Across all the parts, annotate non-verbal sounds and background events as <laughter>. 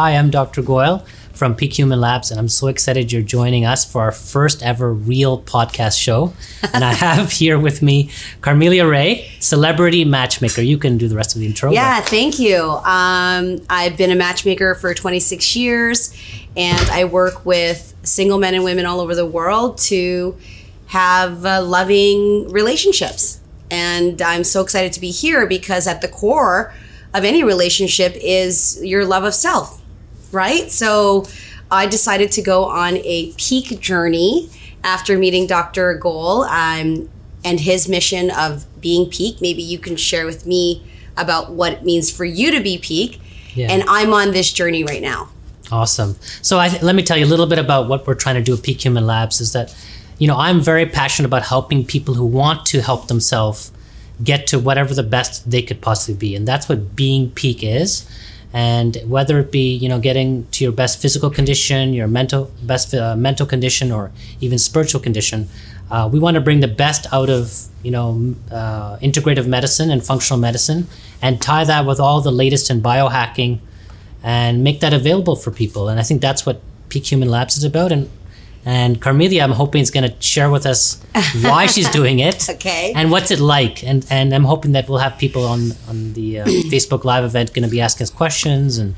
Hi, I'm Dr. Goel from Peak Human Labs, and I'm so excited you're joining us for our first ever real podcast show. <laughs> and I have here with me Carmelia Ray, celebrity matchmaker. You can do the rest of the intro. Yeah, thank you. Um, I've been a matchmaker for 26 years, and I work with single men and women all over the world to have uh, loving relationships. And I'm so excited to be here because at the core of any relationship is your love of self, right? So I decided to go on a peak journey after meeting Dr. Goel um, and his mission of being peak. Maybe you can share with me about what it means for you to be peak. Yeah. And I'm on this journey right now. Awesome. So th- let me tell you a little bit about what we're trying to do at Peak Human Labs is that, you know, I'm very passionate about helping people who want to help themselves get to whatever the best they could possibly be. And that's what being peak is. And whether it be, you know, getting to your best physical condition, your mental best uh, mental condition, or even spiritual condition, uh, we want to bring the best out of, you know, uh, integrative medicine and functional medicine, and tie that with all the latest in biohacking, and make that available for people. And I think that's what Peak Human Labs is about. And and Carmelia, I'm hoping is going to share with us why <laughs> she's doing it. okay. And what's it like? And and I'm hoping that we'll have people on on the uh, <clears throat> Facebook Live event going to be asking us questions, and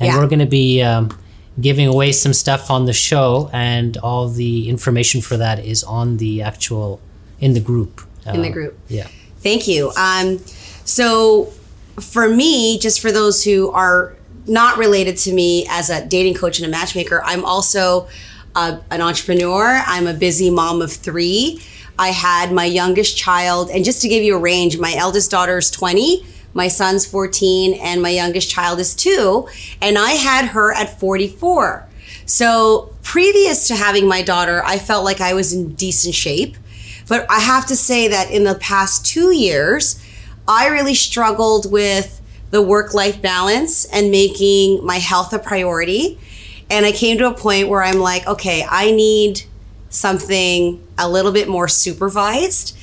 and yeah. we're going to be um, giving away some stuff on the show, and all the information for that is on the actual in the group. Uh, in the group. Yeah. Thank you. Um, so for me, just for those who are not related to me as a dating coach and a matchmaker, I'm also a, an entrepreneur. I'm a busy mom of three. I had my youngest child, and just to give you a range, my eldest daughter is 20, my son's 14, and my youngest child is two, and I had her at 44. So, previous to having my daughter, I felt like I was in decent shape. But I have to say that in the past two years, I really struggled with the work life balance and making my health a priority. And I came to a point where I'm like, okay, I need something a little bit more supervised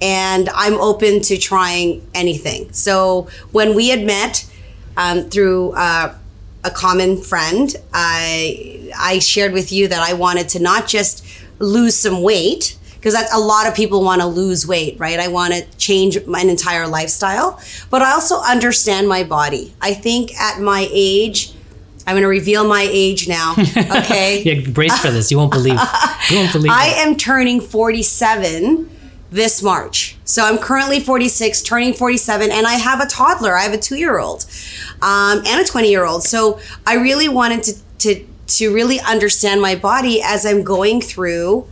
and I'm open to trying anything. So when we had met um, through uh, a common friend, I I shared with you that I wanted to not just lose some weight because that's a lot of people want to lose weight, right? I want to change my entire lifestyle, but I also understand my body. I think at my age, I'm going to reveal my age now. Okay. <laughs> yeah, brace for this. You won't believe. You won't believe. I am turning 47 this March. So I'm currently 46, turning 47, and I have a toddler. I have a two year old um, and a 20 year old. So I really wanted to, to, to really understand my body as I'm going through.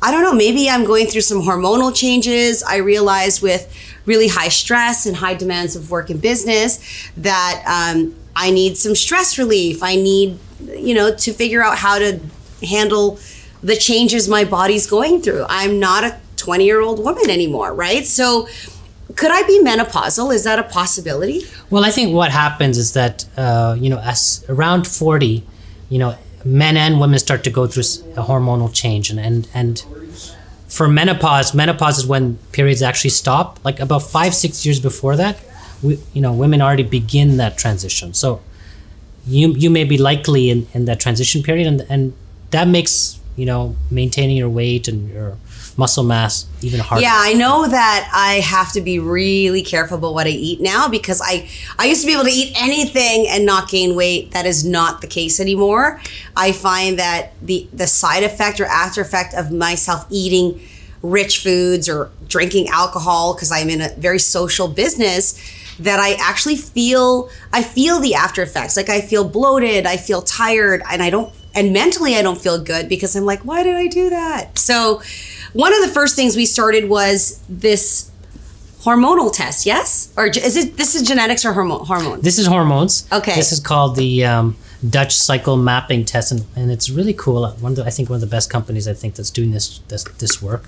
I don't know, maybe I'm going through some hormonal changes. I realized with really high stress and high demands of work and business that um, I need some stress relief. I need, you know, to figure out how to handle the changes my body's going through. I'm not a 20 year old woman anymore, right? So, could I be menopausal? Is that a possibility? Well, I think what happens is that, uh, you know, as around 40, you know, men and women start to go through a hormonal change. And, and, and for menopause, menopause is when periods actually stop. Like about five, six years before that, we, you know, women already begin that transition. So you you may be likely in, in that transition period, and and that makes you know maintaining your weight and your muscle mass even harder. Yeah, I know that I have to be really careful about what I eat now because I I used to be able to eat anything and not gain weight. That is not the case anymore. I find that the the side effect or after effect of myself eating rich foods or drinking alcohol because I'm in a very social business that I actually feel I feel the after effects. Like I feel bloated, I feel tired, and I don't and mentally I don't feel good because I'm like, why did I do that? So one of the first things we started was this hormonal test, yes? Or is it this is genetics or hormone hormones? This is hormones. Okay. This is called the um, Dutch cycle mapping test, and, and it's really cool. One the, I think one of the best companies I think that's doing this this, this work.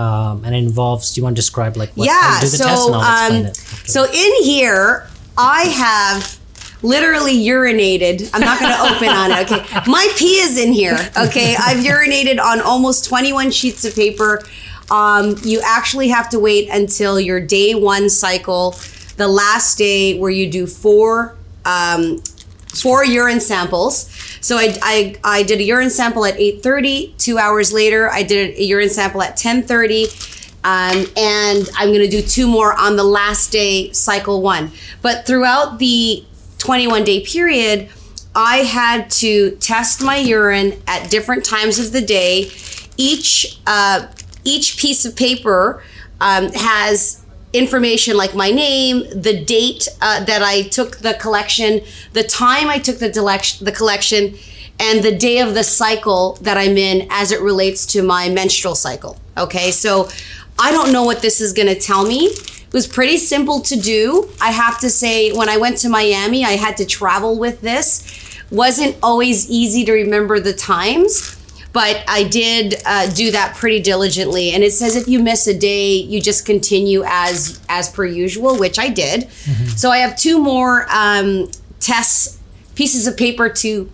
Um, and it involves. Do you want to describe like what, yeah? so um, so in here I have literally urinated. I'm not going to open on it. Okay, my pee is in here. Okay, <laughs> I've urinated on almost 21 sheets of paper. Um, you actually have to wait until your day one cycle, the last day where you do four um, four urine samples. So I, I, I did a urine sample at 8.30. Two hours later, I did a urine sample at 10.30. Um, and I'm going to do two more on the last day, cycle one. But throughout the 21 day period, I had to test my urine at different times of the day. Each uh, each piece of paper um, has information like my name, the date uh, that I took the collection, the time I took the, the collection, and the day of the cycle that I'm in as it relates to my menstrual cycle. Okay, so I don't know what this is to tell me. It was pretty simple to do. I have to say, when I went to Miami, I had to travel with this. Wasn't always easy to remember the times, but I did uh, do that pretty diligently. And it says if you miss a day, you just continue as as per usual, which I did. Mm-hmm. So I have two more um, tests, pieces of paper to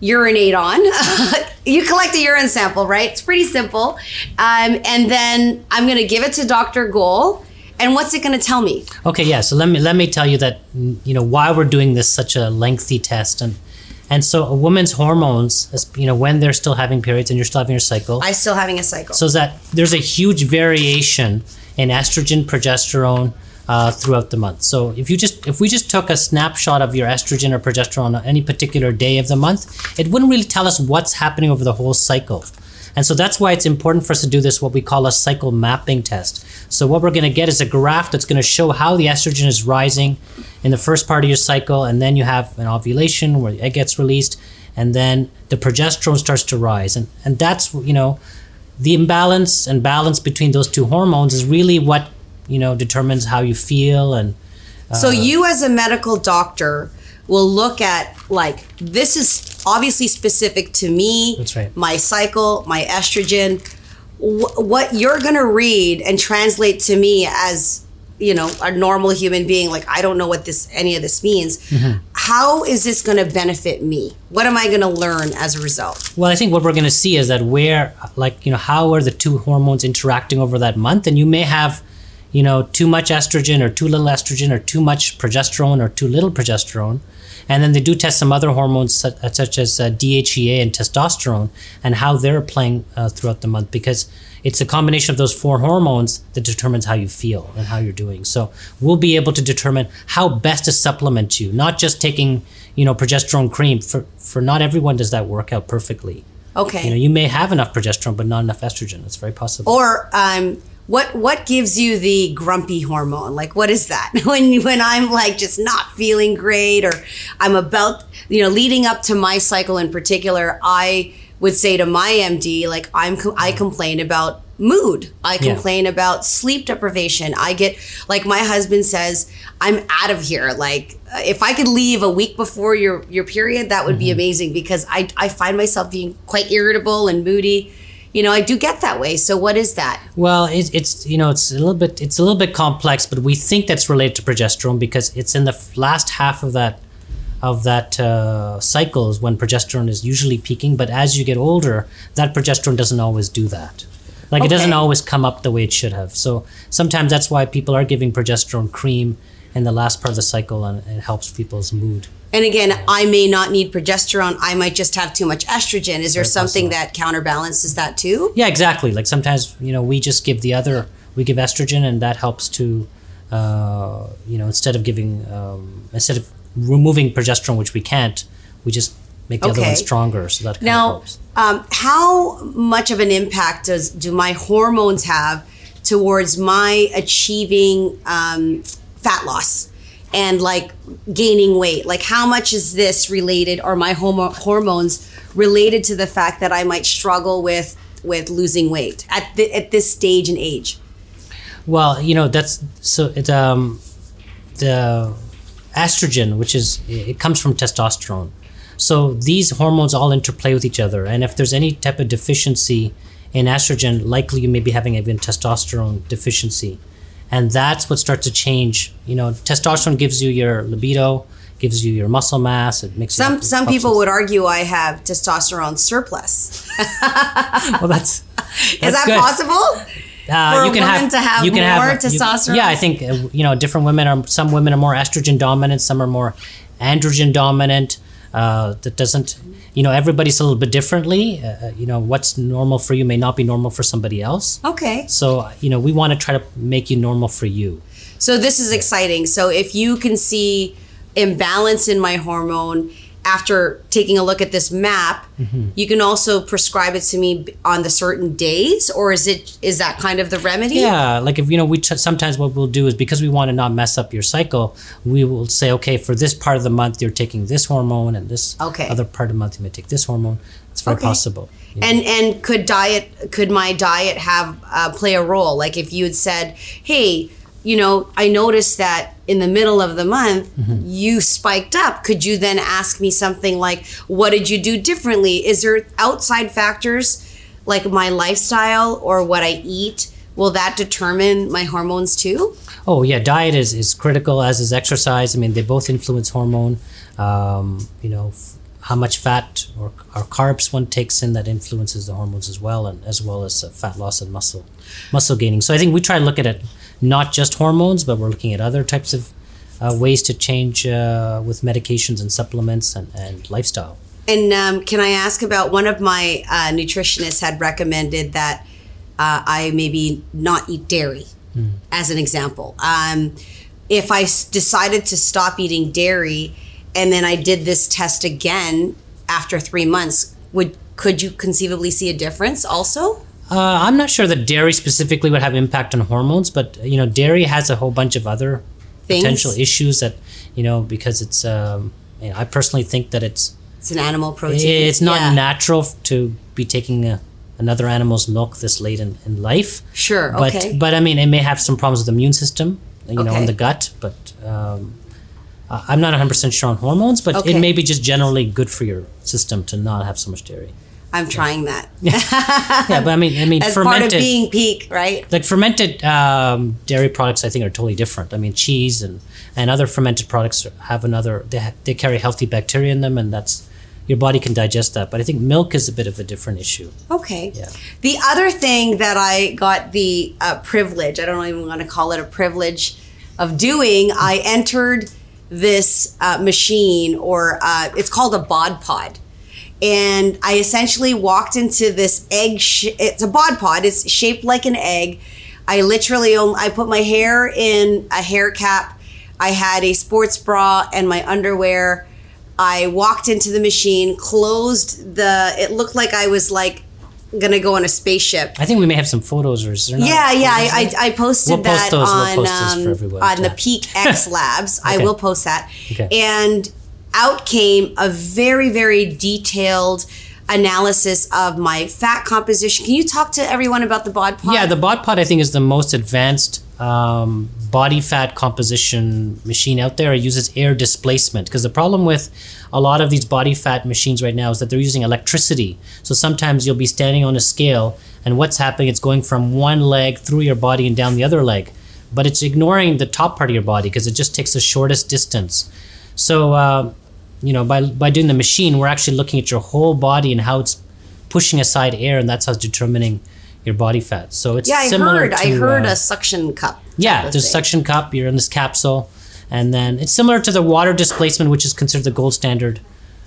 urinate on. <laughs> you collect a urine sample, right? It's pretty simple. Um, and then I'm going to give it to Dr. Goel. And what's it going to tell me? Okay, yeah. So let me let me tell you that you know why we're doing this such a lengthy test and and so a woman's hormones, you know, when they're still having periods and you're still having your cycle. I still having a cycle. So that there's a huge variation in estrogen, progesterone, uh, throughout the month. So if you just if we just took a snapshot of your estrogen or progesterone on any particular day of the month, it wouldn't really tell us what's happening over the whole cycle. And so that's why it's important for us to do this what we call a cycle mapping test. So what we're going to get is a graph that's going to show how the estrogen is rising in the first part of your cycle and then you have an ovulation where the egg gets released and then the progesterone starts to rise. And and that's you know the imbalance and balance between those two hormones is really what you know determines how you feel and uh, so you as a medical doctor will look at like this is obviously specific to me that's right. my cycle my estrogen wh- what you're going to read and translate to me as you know a normal human being like i don't know what this any of this means mm-hmm. how is this going to benefit me what am i going to learn as a result well i think what we're going to see is that where like you know how are the two hormones interacting over that month and you may have you know, too much estrogen or too little estrogen or too much progesterone or too little progesterone. And then they do test some other hormones such, uh, as uh, DHEA and testosterone and how they're playing uh, throughout the month because it's a combination of those four hormones that determines how you feel and how you're doing. So we'll be able to determine how best to supplement you, not just taking, you know, progesterone cream. For, for not everyone does that work out perfectly. Okay. You know, you may have enough progesterone, but not enough estrogen. It's very possible. Or, um, what what gives you the grumpy hormone? Like what is that? <laughs> When when i'm like just not feeling great or i'm about you know leading up to my cycle in particular i would say to my md like i'm i complain about mood. I complain yeah. about sleep deprivation. I get like my husband says i'm out of here. Like if i could leave a week before your your period that would mm-hmm. be amazing because i i find myself being quite irritable and moody you know, I do get that way. So what is that? Well, it, it's you know, it's a little bit it's a little bit complex, but we think that's related to progesterone because it's in the last half of that of that uh, cycles when progesterone is usually peaking. But as you get older, that progesterone doesn't always do that. Like okay. it doesn't always come up the way it should have. So sometimes that's why people are giving progesterone cream in the last part of the cycle, and it helps people's mood. And again, I may not need progesterone. I might just have too much estrogen. Is there something that counterbalances that too? Yeah, exactly. Like sometimes, you know, we just give the other, we give estrogen, and that helps to, uh, you know, instead of giving, um, instead of removing progesterone, which we can't, we just make the okay. other one stronger. So that now, um, how much of an impact does do my hormones have towards my achieving um, fat loss? And like gaining weight? Like how much is this related or my homo- hormones related to the fact that i might struggle with with losing weight at the, at this stage and age? Well you know that's so it um the estrogen which is it comes from testosterone. So these hormones all interplay with each other and if there's any type of deficiency in estrogen likely you may be having even testosterone deficiency and that's what starts to change. You know, testosterone gives you your libido, gives you your muscle mass. It makes some some people would argue I have testosterone surplus. <laughs> well, that's, <laughs> that's is that good. possible? Uh, you can have to have you can more have, you- testosterone? yeah, I think uh, you know different women are. Some women are more estrogen dominant. Some are more androgen dominant. Uh, that doesn't, you know, everybody's a little bit differently. Uh, you know, what's normal for you may not be normal for somebody else. Okay. So you know, we want to try to make you normal for you. So this is exciting. So if you can see imbalance in my hormone after taking a look at this map, Mm-hmm. you can also prescribe it to me on the certain days, or is it is that kind of the remedy? Yeah, like if you know, we t- sometimes what we'll do is because we want to not mess up your cycle, we will say, okay, for this part of the month you're taking this hormone, and this Okay. other part of the month you may take this hormone. It's very Okay. possible. you know. And and could diet could my diet have uh, play a role? Like if you had said, "Hey, you know, I noticed that in the middle of the month Mm-hmm. you spiked up," could you then ask me something like, "What did you do differently?" Is there outside factors like my lifestyle or what I eat? Will that determine my hormones too? Oh yeah, diet is, is critical as is exercise. I mean, they both influence hormone. Um, you know, f- how much fat or, or carbs one takes in that influences the hormones as well, and as well as uh, fat loss and muscle muscle gaining. So I think we try to look at it not just hormones, but we're looking at other types of uh, ways to change uh, with medications and supplements and, and lifestyle. And um, can I ask about one of my uh, nutritionists had recommended that uh, I maybe not eat dairy, as an example. Um, if I s- decided to stop eating dairy, and then I did this test again after three months, would could you conceivably see a difference also? Uh, I'm not sure that dairy specifically would have impact on hormones, but you know, dairy has a whole bunch of other Things? potential issues that you know because it's. Um, you know, I personally think that it's It's an animal protein. it's not Yeah. natural to be taking a, another animal's milk this late in, in life. Sure. But okay. but I mean, it may have some problems with the immune system, you know, in the gut. But um, I'm not 100 percent sure on hormones, but Okay. it may be just generally good for your system to not have so much dairy. I'm trying that <laughs> Yeah, but I mean, I mean, as part of being peak, right? like fermented um, dairy products, I think are totally different. I mean, cheese and, and other fermented products have another. They ha- they carry healthy bacteria in them, and that's your body can digest that. But I think milk is a bit of a different issue. Okay. Yeah. The other thing that I got the uh, privilege, I don't even want to call it a privilege, of doing, I entered this uh, machine, or uh, it's called a bod pod. And I essentially walked into this egg. Sh- it's a bod pod. It's shaped like an egg. I literally, I put my hair in a hair cap. I had a sports bra and my underwear. I walked into the machine, closed the. It looked like I was like gonna go on a spaceship. I think we may have some photos, or is there not? Yeah, yeah. I. I, I posted We'll post that those. We'll on post those for um, on to- the Peak X <laughs> Labs. I will post that. Okay. And out came a very very detailed analysis of my fat composition. Can you talk to everyone about the bod pod? Yeah, the bod pod I think is the most advanced um, body fat composition machine out there. It uses air displacement because the problem with a lot of these body fat machines right now is that they're using electricity. So sometimes you'll be standing on a scale and what's happening? It's going from one leg through your body and down the other leg, but it's ignoring the top part of your body because it just takes the shortest distance. So uh, you know by by doing the machine, we're actually looking at your whole body and how it's pushing aside air, and that's how it's determining your body fat. So it's yeah. I similar heard. To, I heard uh, a suction cup. yeah, there's a suction cup. You're in this capsule, and then it's similar to the water displacement, which is considered the gold standard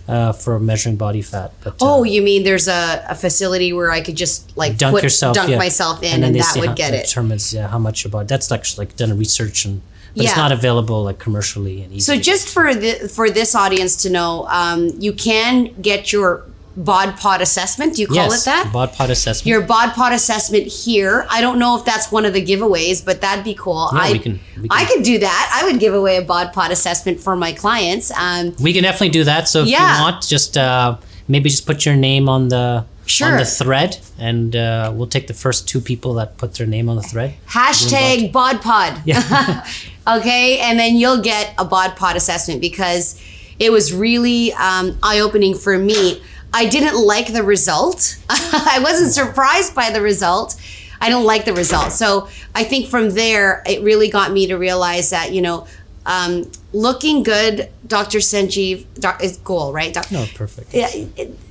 uh, for measuring body fat. But uh, Oh, you mean there's a, a facility where I could just like dunk put, yourself, dunk yeah. myself in, then and, that would how, get it. Determines yeah, how much your body. That's actually like done research and, but it's not available like commercially and easy. So just for the, for this audience to know, um, you can get your bod pod assessment. Do you call yes, it that? bod pod assessment. your bod pod assessment here. I don't know if that's one of the giveaways, but that'd be cool. Yeah, I, we can- we I can- could do that. I would give away a bod pod assessment for my clients. Um, We can definitely do that. So if Yeah. you want, just uh, maybe just put your name on the Sure. on the thread, and uh, we'll take the first two people that put their name on the thread. hashtag bod pod. Yeah. <laughs> okay, and then you'll get a bod pod assessment because it was really um, eye opening for me. I didn't like the result. <laughs> I wasn't surprised by the result. I don't like the result. So I think from there, it really got me to realize that, you know, um, looking good, Dr. Sanjeev, doc, is goal, right? Doc, No, perfect. yeah,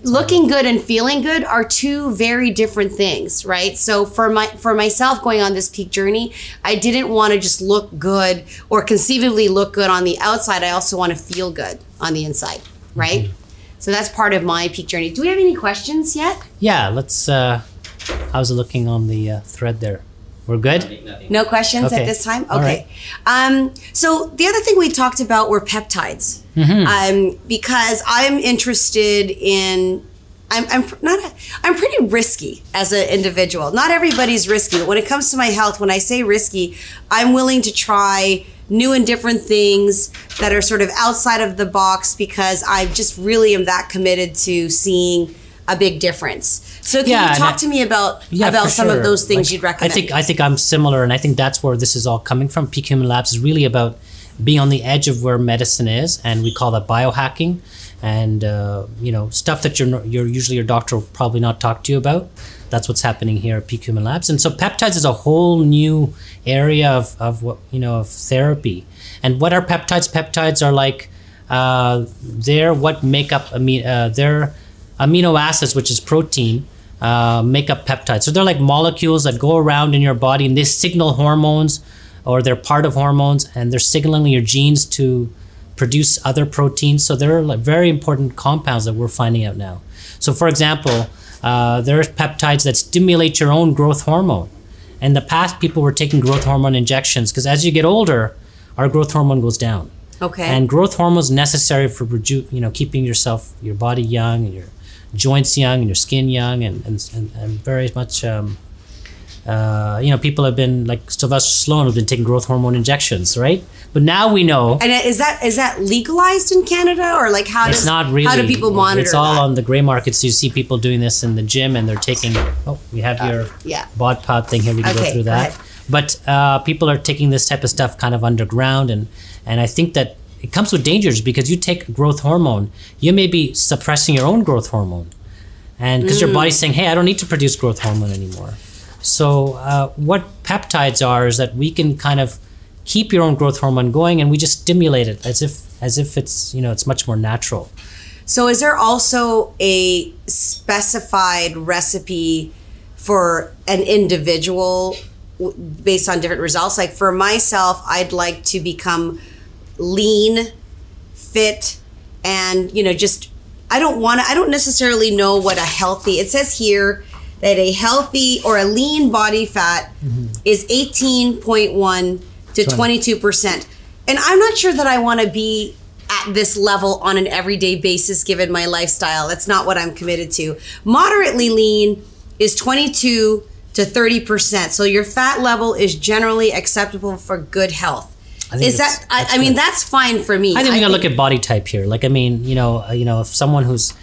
looking good and feeling good are two very different things, right? So for my for myself going on this peak journey, I didn't want to just look good or conceivably look good on the outside. I also want to feel good on the inside, right? So that's part of my peak journey. Do we have any questions yet? Yeah, let's. Uh, how's it looking on the uh, thread there? We're good. No questions Okay. at this time? All Okay. Um, so the other thing we talked about were peptides. Mm-hmm. Um, because I'm interested in I'm, I'm not. A, I'm pretty risky as an individual. Not everybody's risky, but when it comes to my health, when I say risky, I'm willing to try new and different things that are sort of outside of the box because I just really am that committed to seeing a big difference. So can Yeah, you talk I- to me about Yeah, about some sure. of those things Like, you'd recommend? I think I think I'm similar, and I think that's where this is all coming from. Peak Human Labs is really about being on the edge of where medicine is, and we call that biohacking, and uh, you know stuff that you're you're usually your doctor will probably not talk to you about. That's what's happening here at Peak Human Labs, and so peptides is a whole new area of, of what you know of therapy. And what are peptides? Peptides are like uh, they're what make up amino uh, they're amino acids, which is protein, uh, make up peptides. So they're like molecules that go around in your body and they signal hormones or they're part of hormones and they're signaling your genes to produce other proteins. So they're like very important compounds that we're finding out now. So, for example, uh, there are peptides that stimulate your own growth hormone. In the past, people were taking growth hormone injections because as you get older, our growth hormone goes down. Okay. And growth hormone is necessary for you know keeping yourself your body young and your joints young and your skin young and and, and, and very much um, uh, you know people have been like Sylvester Stallone have been taking growth hormone injections right but now we know And is that is that legalized in Canada or like how it's does not really how do people monitor it's all that? on the gray market so you see people doing this in the gym and they're taking oh we have your yeah. bod pod thing here we can Okay, go through go that ahead. but uh, people are taking this type of stuff kind of underground and and i think that it comes with dangers because you take growth hormone you may be suppressing your own growth hormone and because Mm. your body's saying hey i don't need to produce growth hormone anymore so uh, what peptides are is that we can kind of keep your own growth hormone going and we just stimulate it as if as if it's you know it's much more natural So is there also a specified recipe for an individual based on different results? Like for myself, I'd like to become lean, fit, and you know just I don't want to. I don't necessarily know what a healthy. It says here that a healthy or a lean body fat mm-hmm. is eighteen point one to twenty two percent, and I'm not sure that I want to be at this level on an everyday basis given my lifestyle. That's not what I'm committed to. Moderately lean is 22 to 30%. So your fat level is generally acceptable for good health. I Is that I, I mean that's fine for me. I think we gotta look at body type here. Like, I mean, you know, uh, you know, if someone who's,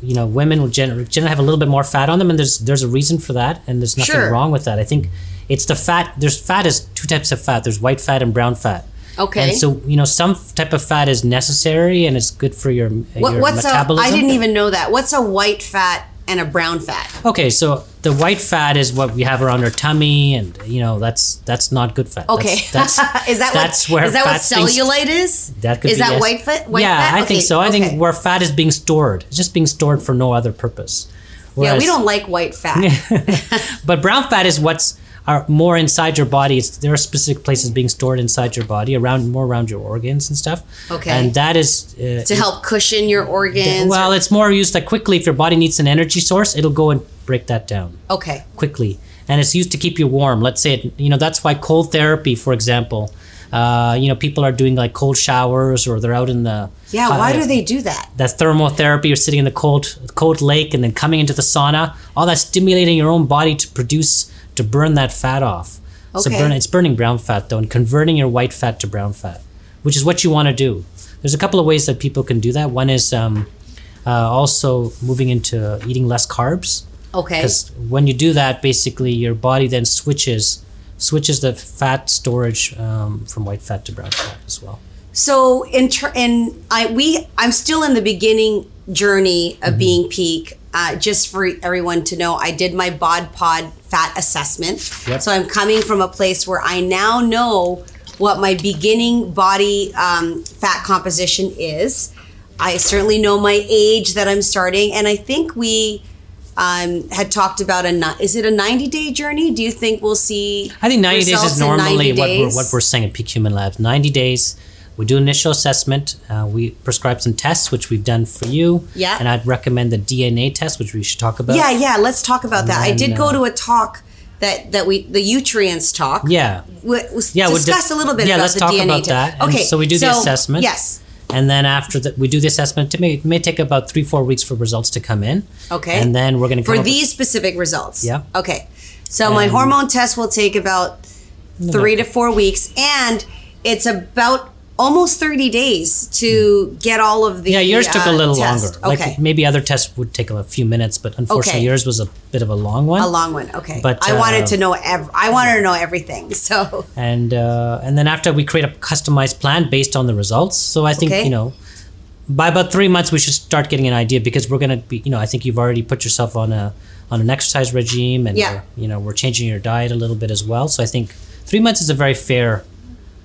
you know, women will generally, generally have a little bit more fat on them, and there's there's a reason for that, and there's nothing Sure. wrong with that. I think it's the fat. There's fat is two types of fat. There's white fat and brown fat. Okay. And so you know, some type of fat is necessary and it's good for your what, your what's metabolism. I didn't even know that. What's a white fat and a brown fat? Okay, so the white fat is what we have around our tummy, and you know that's that's not good fat. Okay. that's, that's <laughs> is that that's what where is that what cellulite is? That could is be, that yes. white fat? White yeah, fat? I Okay, think so. I okay. think where fat is being stored, it's just being stored for no other purpose. Yeah, we don't like white fat. <laughs> but brown fat is what's are more inside your body. It's, there are specific places being stored inside your body, around more around your organs and stuff. Okay. and that is uh, to help cushion your organs. well, it's more used like quickly. If your body needs an energy source, it'll go and break that down okay. quickly and it's used to keep you warm let's say it you know that's why cold therapy for example uh, you know people are doing like cold showers or they're out in the Yeah, why do they do that? that thermotherapy you're sitting in the cold cold lake and then coming into the sauna all that stimulating your own body to produce to burn that fat off so burn, it's burning brown fat though and converting your white fat to brown fat which is what you want to do there's a couple of ways that people can do that one is um, uh, also moving into eating less carbs Okay. because when you do that basically your body then switches switches the fat storage um, from white fat to brown fat as well So in ter- in I we I'm still in the beginning journey Mm-hmm. of being peak. Uh, just for everyone to know, I did my bod pod fat assessment. Yep. So I'm coming from a place where I now know what my beginning body um, fat composition is. I certainly know my age that I'm starting, and I think we um, had talked about a is it a 90 day journey? Do you think we'll see? I think 90 days is in 90 normally what we're, what we're saying at Peak Human Labs. 90 days, we do initial assessment. Uh, we prescribe some tests, which we've done for you. Yeah. And I'd recommend the DNA test, which we should talk about. Yeah, yeah. Let's talk about that. I then, did go uh, to a talk that that we the Nutrients talk. Yeah. We, we Yeah, we'll discuss di- a little bit of the test. yeah, about let's the talk DNA about test. that. And Okay, so we do the assessment. Yes. And then after that, we do the assessment. It may, it may take about three, four weeks for results to come in. Okay. And then we're going to For these specific results. Yeah. Okay. So my hormone test will take about three to four weeks, and it's about almost 30 days to get all of the Yeah, yours took a uh, little test. longer. Okay. Like maybe other tests would take a few minutes, but unfortunately Okay. yours was a bit of a long one. a long one. Okay. But, I wanted uh, to know ev- I wanted to know everything. <laughs> So and uh, and then after we create a customized plan based on the results. So I think Okay. you know by about three months we should start getting an idea because we're gonna be you know I think you've already put yourself on a on an exercise regime and Yeah. you know we're changing your diet a little bit as well. So I think three months is a very fair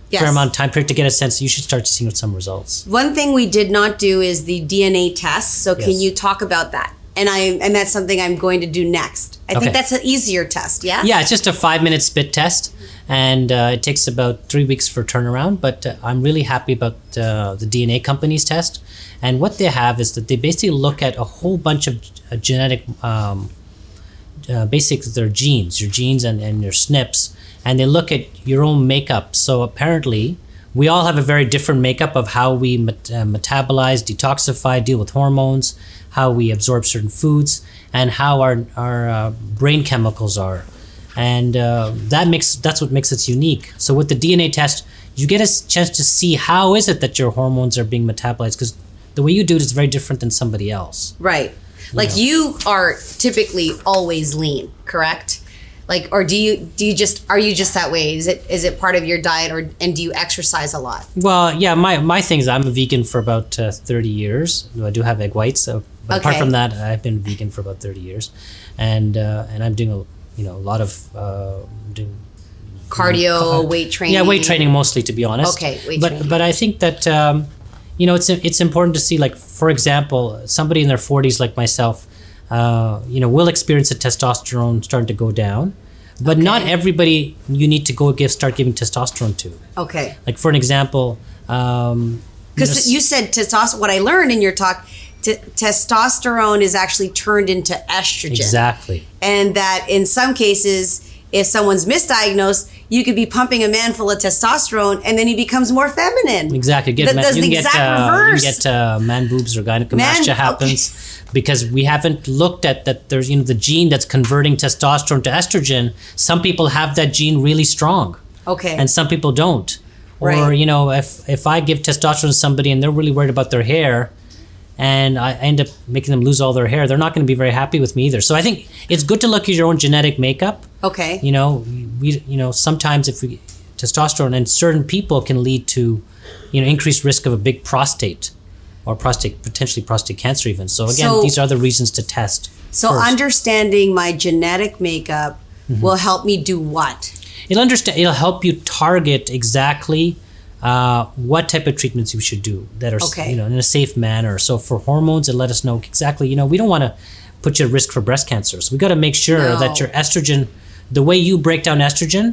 yes. fair amount of time period to get a sense. You should start seeing some results. One thing we did not do is the DNA test. So can you talk about that? And I and that's something I'm going to do next. I Okay. think that's an easier test. Yeah. Yeah, it's just a five minute spit test, and uh, it takes about three weeks for turnaround. But uh, I'm really happy about uh, the DNA company's test. And what they have is that they basically look at a whole bunch of uh, genetic, um, uh, basically their genes, your genes and, and your SNPs, and they look at your own makeup. So apparently, we all have a very different makeup of how we met- uh, metabolize, detoxify, deal with hormones, how we absorb certain foods, and how our our uh, brain chemicals are, and uh, that makes that's what makes us unique. So with the DNA test, you get a chance to see how is it that your hormones are being metabolized because the way you do it is very different than somebody else. Right. Like you are typically always lean, correct? Like or do you do you just are you just that way? Is it is it part of your diet or and do you exercise a lot? Well, yeah, my my thing is I'm a vegan for about uh, 30 years. I do have egg whites, so but apart from that, I've been vegan for about 30 years, and uh, and I'm doing a you know a lot of uh, doing Cardio, weight training. yeah weight training mostly to be honest. Okay, weight but training. but I think that um, you know it's it's important to see like for example somebody in their 40s like myself, uh, you know will experience the testosterone starting to go down. But not everybody you need to go give start giving testosterone to. Okay. Like for an example, um, Because you said testosterone. What I learned in your talk, t- testosterone is actually turned into estrogen, exactly. and that in some cases, if someone's misdiagnosed, you could be pumping a man full of testosterone, and then he becomes more feminine. Exactly. Get That man, does you the can get, exact uh, reverse. You get uh, man boobs or gynecomastia Man- happens because we haven't looked at that. There's you know the gene that's converting testosterone to estrogen. Some people have that gene really strong, Okay. and some people don't. Right. Or you know, if if I give testosterone to somebody and they're really worried about their hair, and I end up making them lose all their hair, they're not going to be very happy with me either. So I think it's good to look at your own genetic makeup okay. you know we you know sometimes if we testosterone in certain people can lead to you know increased risk of a big prostate or prostate potentially prostate cancer even so again So- these are the reasons to test So first. understanding my genetic makeup Mm-hmm. will help me do what? it'll understand it'll help you target exactly uh, what type of treatments you should do that are Okay. you know in a safe manner so for hormones it let us know exactly you know we don't want to put you at risk for breast cancer so we got to make sure No. that your estrogen the way you break down estrogen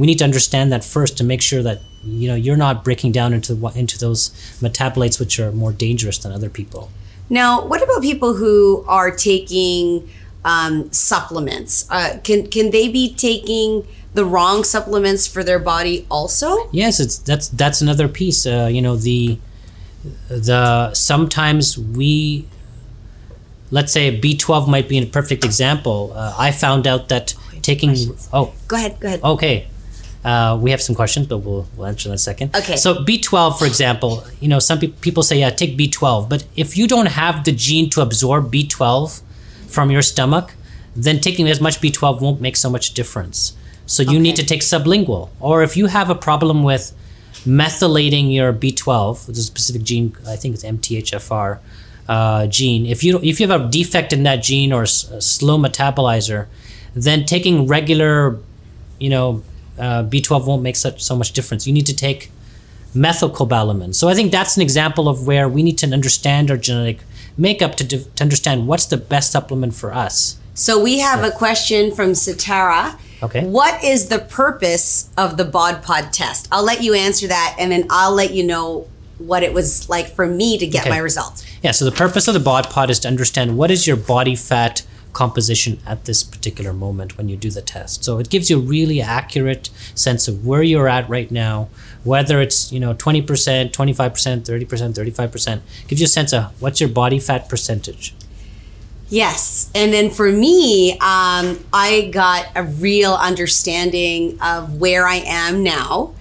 we need to understand that first to make sure that you know you're not breaking down into into those metabolites which are more dangerous than other people Now, what about people who are taking um, supplements? Uh, can can they be taking the wrong supplements for their body also? Yes, it's that's that's another piece. Uh, you know the the sometimes we let's say B twelve might be a perfect example. Uh, I found out that taking oh Go ahead. Go ahead. okay. Uh, we have some questions, but we'll, we'll answer in a second. Okay. So B12, for example, you know, some pe- people say, yeah, take B12. But if you don't have the gene to absorb B12 from your stomach, then taking as much B12 won't make so much difference. So you need to take sublingual. Or if you have a problem with methylating your B12, which is a specific gene, I think it's MTHFR uh, gene. If you if you have a defect in that gene or s- a slow metabolizer, then taking regular, you know, uh, B12 won't make such so much difference. You need to take methylcobalamin. So I think that's an example of where we need to understand our genetic makeup to, to understand what's the best supplement for us. So we have a question from Satara. Okay. What is the purpose of the bod pod test? I'll let you answer that and then I'll let you know what it was like for me to get Okay. my results. Yeah, so the purpose of the bod pod is to understand what is your body fat composition at this particular moment when you do the test. So it gives you a really accurate sense of where you're at right now, whether it's, you know, 20%, 25%, 30%, 35%, gives you a sense of what's your body fat percentage. Yes. And then for me, um, I got a real understanding of where I am now.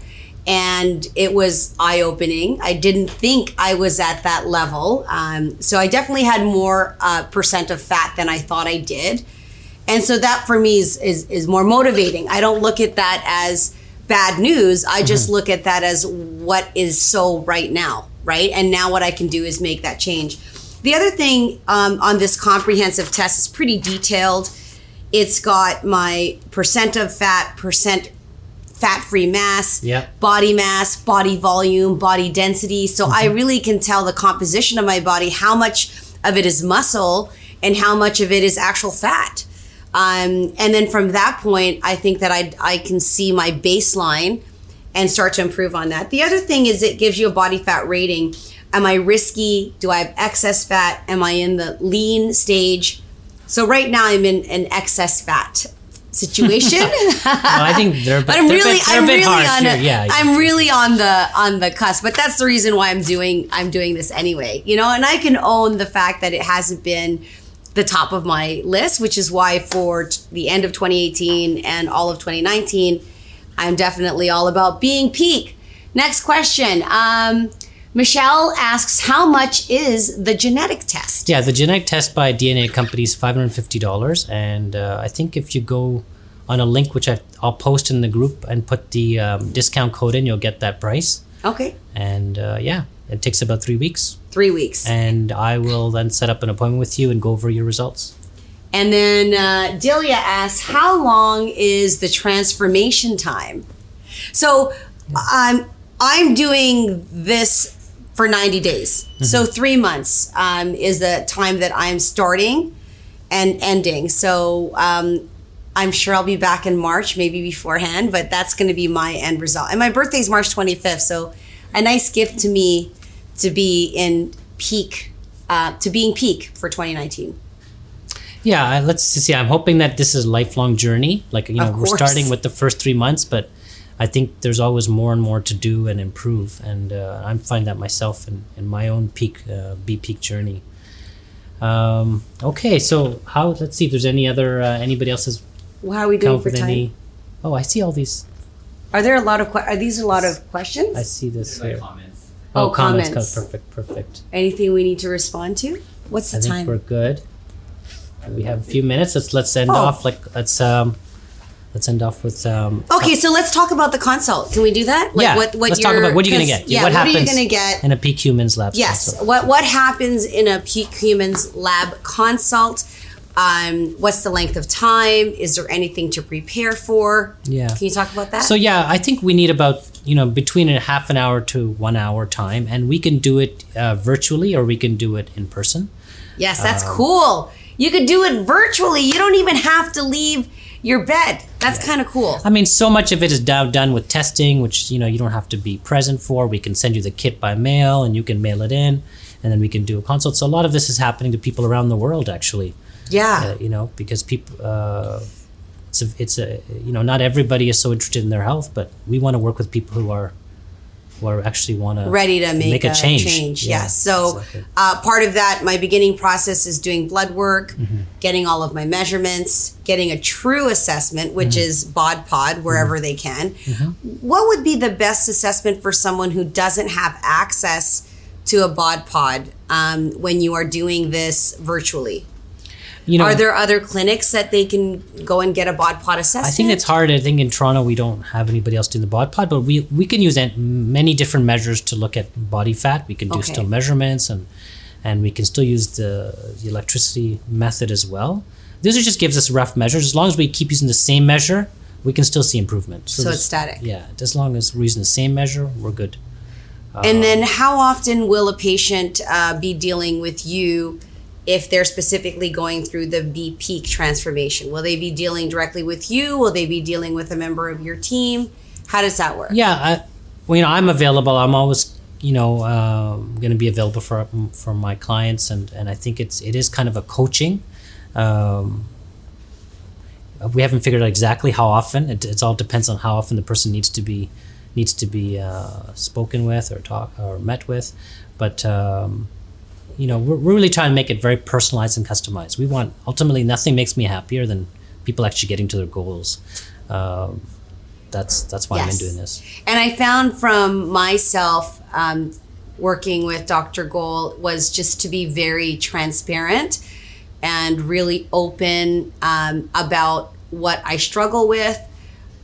And it was eye opening. I didn't think I was at that level. Um, so I definitely had more uh, percent of fat than I thought I did. And so that for me is, is, is more motivating. I don't look at that as bad news. I just look at that as what is so right now, right? And now what I can do is make that change. The other thing um, on this comprehensive test is pretty detailed. It's got my percent of fat, percent fat free mass, Yep. body mass, body volume, body density. So I really can tell the composition of my body, how much of it is muscle and how much of it is actual fat. Um, and then from that point, I think that I, I can see my baseline and start to improve on that. The other thing is it gives you a body fat rating. Am I risky? Do I have excess fat? Am I in the lean stage? So right now I'm in an excess fat situation. <laughs> I think they're, But I'm really, bit- they're a I'm really on, a, yeah, yeah. I'm really on the on the cusp. But that's the reason why I'm doing I'm doing this anyway. You know, and I can own the fact that it hasn't been the top of my list, which is why for t- the end of 2018 and all of 2019, I'm definitely all about being peak. Next question. Um, Michelle asks, how much is the genetic test? Yeah, the genetic test by DNA company is five hundred fifty dollars, and uh, I think if you go on a link which I, I'll post in the group and put the um, discount code in, you'll get that price. Okay, And uh, yeah, it takes about three weeks, three weeks. and I will then set up an appointment with you and go over your results. And then uh, Delia asks, how long is the transformation time? So um, I'm doing this for 90 days. So three months um, is the time that I'm starting and ending. So um, I'm sure I'll be back in March, maybe beforehand, but that's going to be my end result. And my birthday is March 25th. So a nice gift to me to be in peak, uh, to being peak for 2019. Yeah, let's see. I'm hoping that this is a lifelong journey. Like you know, we're starting with the first three months, but I think there's always more and more to do and improve, and uh, I'm finding that myself in, in my own peak, uh, be peak journey. Um, okay, so how? Let's see if there's any other uh, anybody else has How are we come doing for time? any. Oh, I see all these. Are there a lot of que- are these a lot of questions? I see this Like here. comments. Oh, comments. comments. Perfect, perfect. Anything we need to respond to? What's the I think time? we're good. We have a few minutes. Let's let's end Oh. off like let's um let's end off with um Okay, so let's talk about the consult. Can we do that? Like yeah. what, what let's talk about what are you gonna 'cause- get? Yeah, what, what, happens are you gonna get? in a peak humans lab? Yes. consult? What what happens in a peak humans lab consult? Um, what's the length of time? Is there anything to prepare for? Yeah. Can you talk about that? So yeah, I think we need about you know between a half an hour to one hour time, and we can do it uh, virtually or we can do it in person. yes, that's Um, cool. You could do it virtually. You don't even have to leave your bed. That's kind of cool. I mean, so much of it is now done with testing, which you know you don't have to be present for. We can send you the kit by mail, and you can mail it in, and then we can do a consult. So a lot of this is happening to people around the world, actually. Yeah. uh, you know, because people, uh, it's a, it's a, you know, not everybody is so interested in their health, but we want to work with people who are, who are actually want to ready to make, a change. Yeah, yes. So exactly. uh, part of that, my beginning process is doing blood work, Mm-hmm. getting all of my measurements, getting a true assessment, which Mm-hmm. is bod pod wherever they can. What would be the best assessment for someone who doesn't have access to a bod pod um, when you are doing this virtually? You know, are there other clinics that they can go and get a bod pod assessment? I think it's hard. I think in Toronto we don't have anybody else doing the bod pod, but we we can use many different measures to look at body fat. We can do Okay. still measurements and and we can still use the, the electricity method as well. This just gives us rough measures. As long as we keep using the same measure, we can still see improvement. So there's- it's static. Yeah, as long as we're using the same measure, we're good. And then, how often will a patient uh, be dealing with you if they're specifically going through the B peak transformation? Will they be dealing directly with you? Will they be dealing with a member of your team? How does that work? Yeah, I, well, you know, I'm available. I'm always, you know, um, going to be available for for my clients, and and I think it's it is kind of a coaching. Um, we haven't figured out exactly how often. It, it all depends on how often the person needs to be needs to be uh, spoken with or talk or met with, but. Um, you know, we're, we're really trying to make it very personalized and customized. We want ultimately nothing makes me happier than people actually getting to their goals. Um, that's that's why I'm in Yes. doing this. And I found from myself um, working with Dr. Goel was just to be very transparent and really open um, about what I struggle with,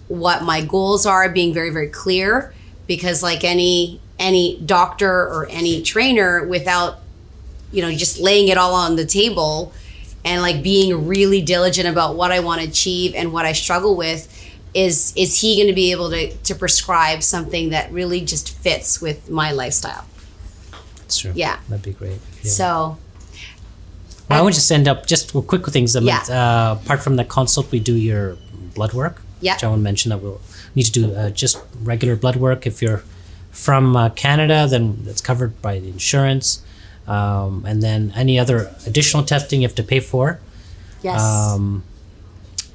what my goals are, being very very clear. Because like any any doctor or any trainer, without you know just laying it all on the table and like being really diligent about what I want to achieve and what I struggle with is is he going to be able to to prescribe something that really just fits with my lifestyle That's true. Yeah. that'd be great. Yeah. so well, I would just end up just quick things. Yeah. uh, apart from the consult, we do your blood work. Yeah. Which I want to mention that we'll need to do uh, just regular blood work. If you're from uh, Canada, then it's covered by the insurance. Um, and then any other additional testing you have to pay for. yes Um,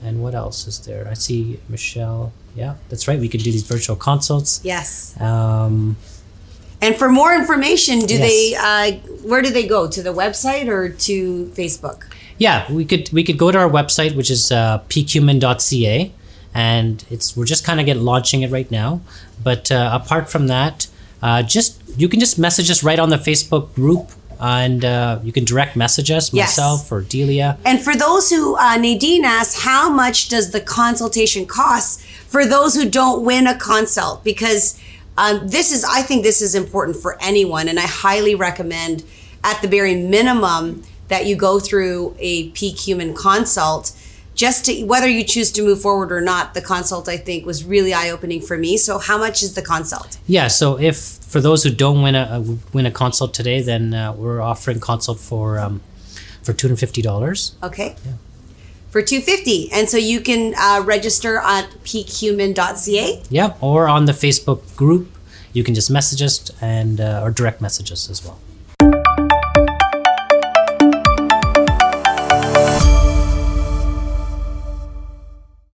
and what else is there? I see Michelle. Yeah, that's right. We could do these virtual consults. yes Um, and for more information do Yes. they uh where do they go to the website or to facebook yeah, we could we could go to our website, which is uh, and it's we're just kind of get launching it right now. But uh, apart from that, uh, just you can just message us right on the Facebook group, and uh, you can direct message us, Yes. myself or Delia. And for those who, uh, Nadine asked, how much does the consultation cost for those who don't win a consult? Because um, this is, I think this is important for anyone. And I highly recommend, at the very minimum, that you go through a peak human consult. Just to, whether you choose to move forward or not, the consult I think was really eye opening for me. So, how much is the consult? Yeah, so if for those who don't win a, a win a consult today, then uh, we're offering consult for um, for two hundred fifty dollars. Okay. For 250 And so you can uh, register at peakhuman.ca. Yeah, or on the Facebook group, you can just message us and uh, or direct message us as well.